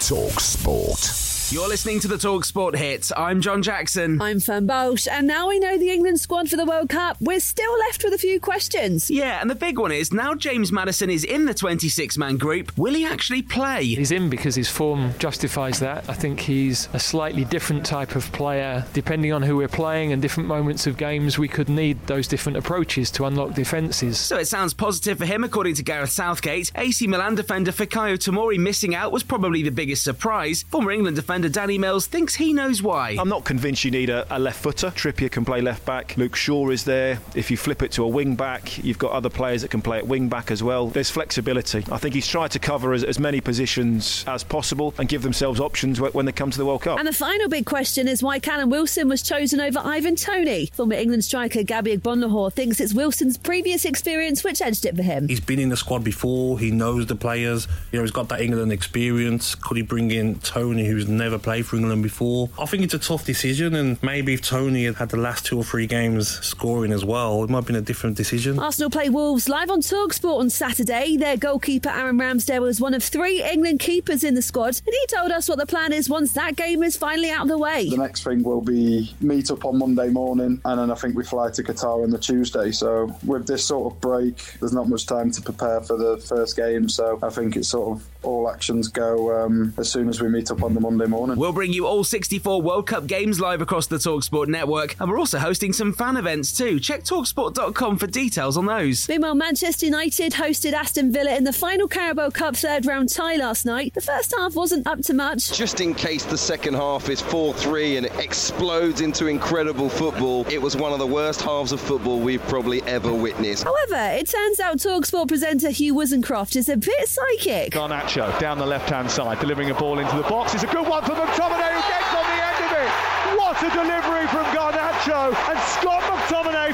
Talk Sport. You're listening to the Talk Sport Hits. I'm John Jackson. I'm Fern Bosch, and now we know the England squad for the World Cup. We're still left with a few questions. Yeah, and the big one is now James Maddison is in the 26 man group, will he actually play? He's in because his form justifies that. I think he's a slightly different type of player. Depending on who we're playing and different moments of games, we could need those different approaches to unlock defences. So it sounds positive for him, according to Gareth Southgate. AC Milan defender Fikayo Tomori missing out was probably the biggest surprise. Former England defender Danny Mills thinks he knows why. I'm not convinced you need a, a, left footer. Trippier can play left back. Luke Shaw is there. If you flip it to a wing back, you've got other players that can play at wing back as well. There's flexibility. I think he's tried to cover as, as many positions as possible and give themselves options when they come to the World Cup. And the final big question is why Callum Wilson was chosen over Ivan Toney. Former England striker Gabby Agbonlahor thinks it's Wilson's previous experience which edged it for him. He's been in the squad before. He knows the players. You know, he's got that England experience. Could he bring in Toney, who's never played for England before. I think it's a tough decision, and maybe if Toney had had the last two or three games scoring as well, it might have been a different decision. Arsenal play Wolves live on Talksport on Saturday. Their goalkeeper Aaron Ramsdale was one of three England keepers in the squad, and he told us what the plan is once that game is finally out of the way. The next thing will be meet up on Monday morning, and then I think we fly to Qatar on the Tuesday. So with this sort of break, there's not much time to prepare for the first game. So I think it's sort of all actions go um, as soon as we meet up on the Monday morning. We'll bring you all 64 World Cup games live across the Talksport network, and we're also hosting some fan events too. Check Talksport.com for details on those. Meanwhile, Manchester United hosted Aston Villa in the final Carabao Cup third round tie last night. The first half wasn't up to much. Just in case the second half is 4 3 and it explodes into incredible football, it was one of the worst halves of football we've probably ever witnessed. However, it turns out Talksport presenter Hugh Woozencroft is a bit psychic. Garnacho down the left hand side, delivering a ball into the box. It's a good one for McTominay who gets on the end of it. What a delivery from Garnacho! And Scott McTominay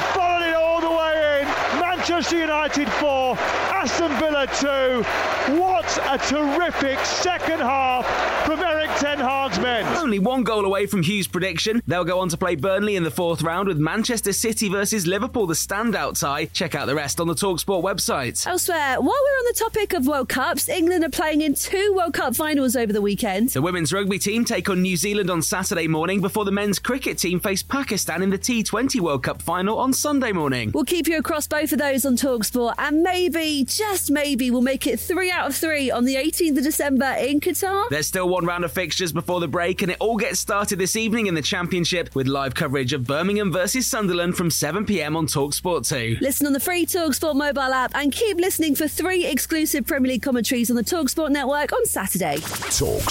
Manchester United 4, Aston Villa 2. What a terrific second half from Erik Ten Hag's men. Only one goal away from Hugh's prediction. They'll go on to play Burnley in the fourth round with Manchester City versus Liverpool, the standout tie. Check out the rest on the Talksport website. Elsewhere, while we're on the topic of World Cups, England are playing in two World Cup finals over the weekend. The women's rugby team take on New Zealand on Saturday morning before the men's cricket team face Pakistan in the T20 World Cup final on Sunday morning. We'll keep you across both of those on Talksport, and maybe, just maybe, we'll make it three out of three on the 18th of December in Qatar. There's still one round of fixtures before the break, and it all gets started this evening in the Championship with live coverage of Birmingham versus Sunderland from 7 pm on Talksport 2. Listen on the free Talksport mobile app and keep listening for three exclusive Premier League commentaries on the Talksport network on Saturday. Talk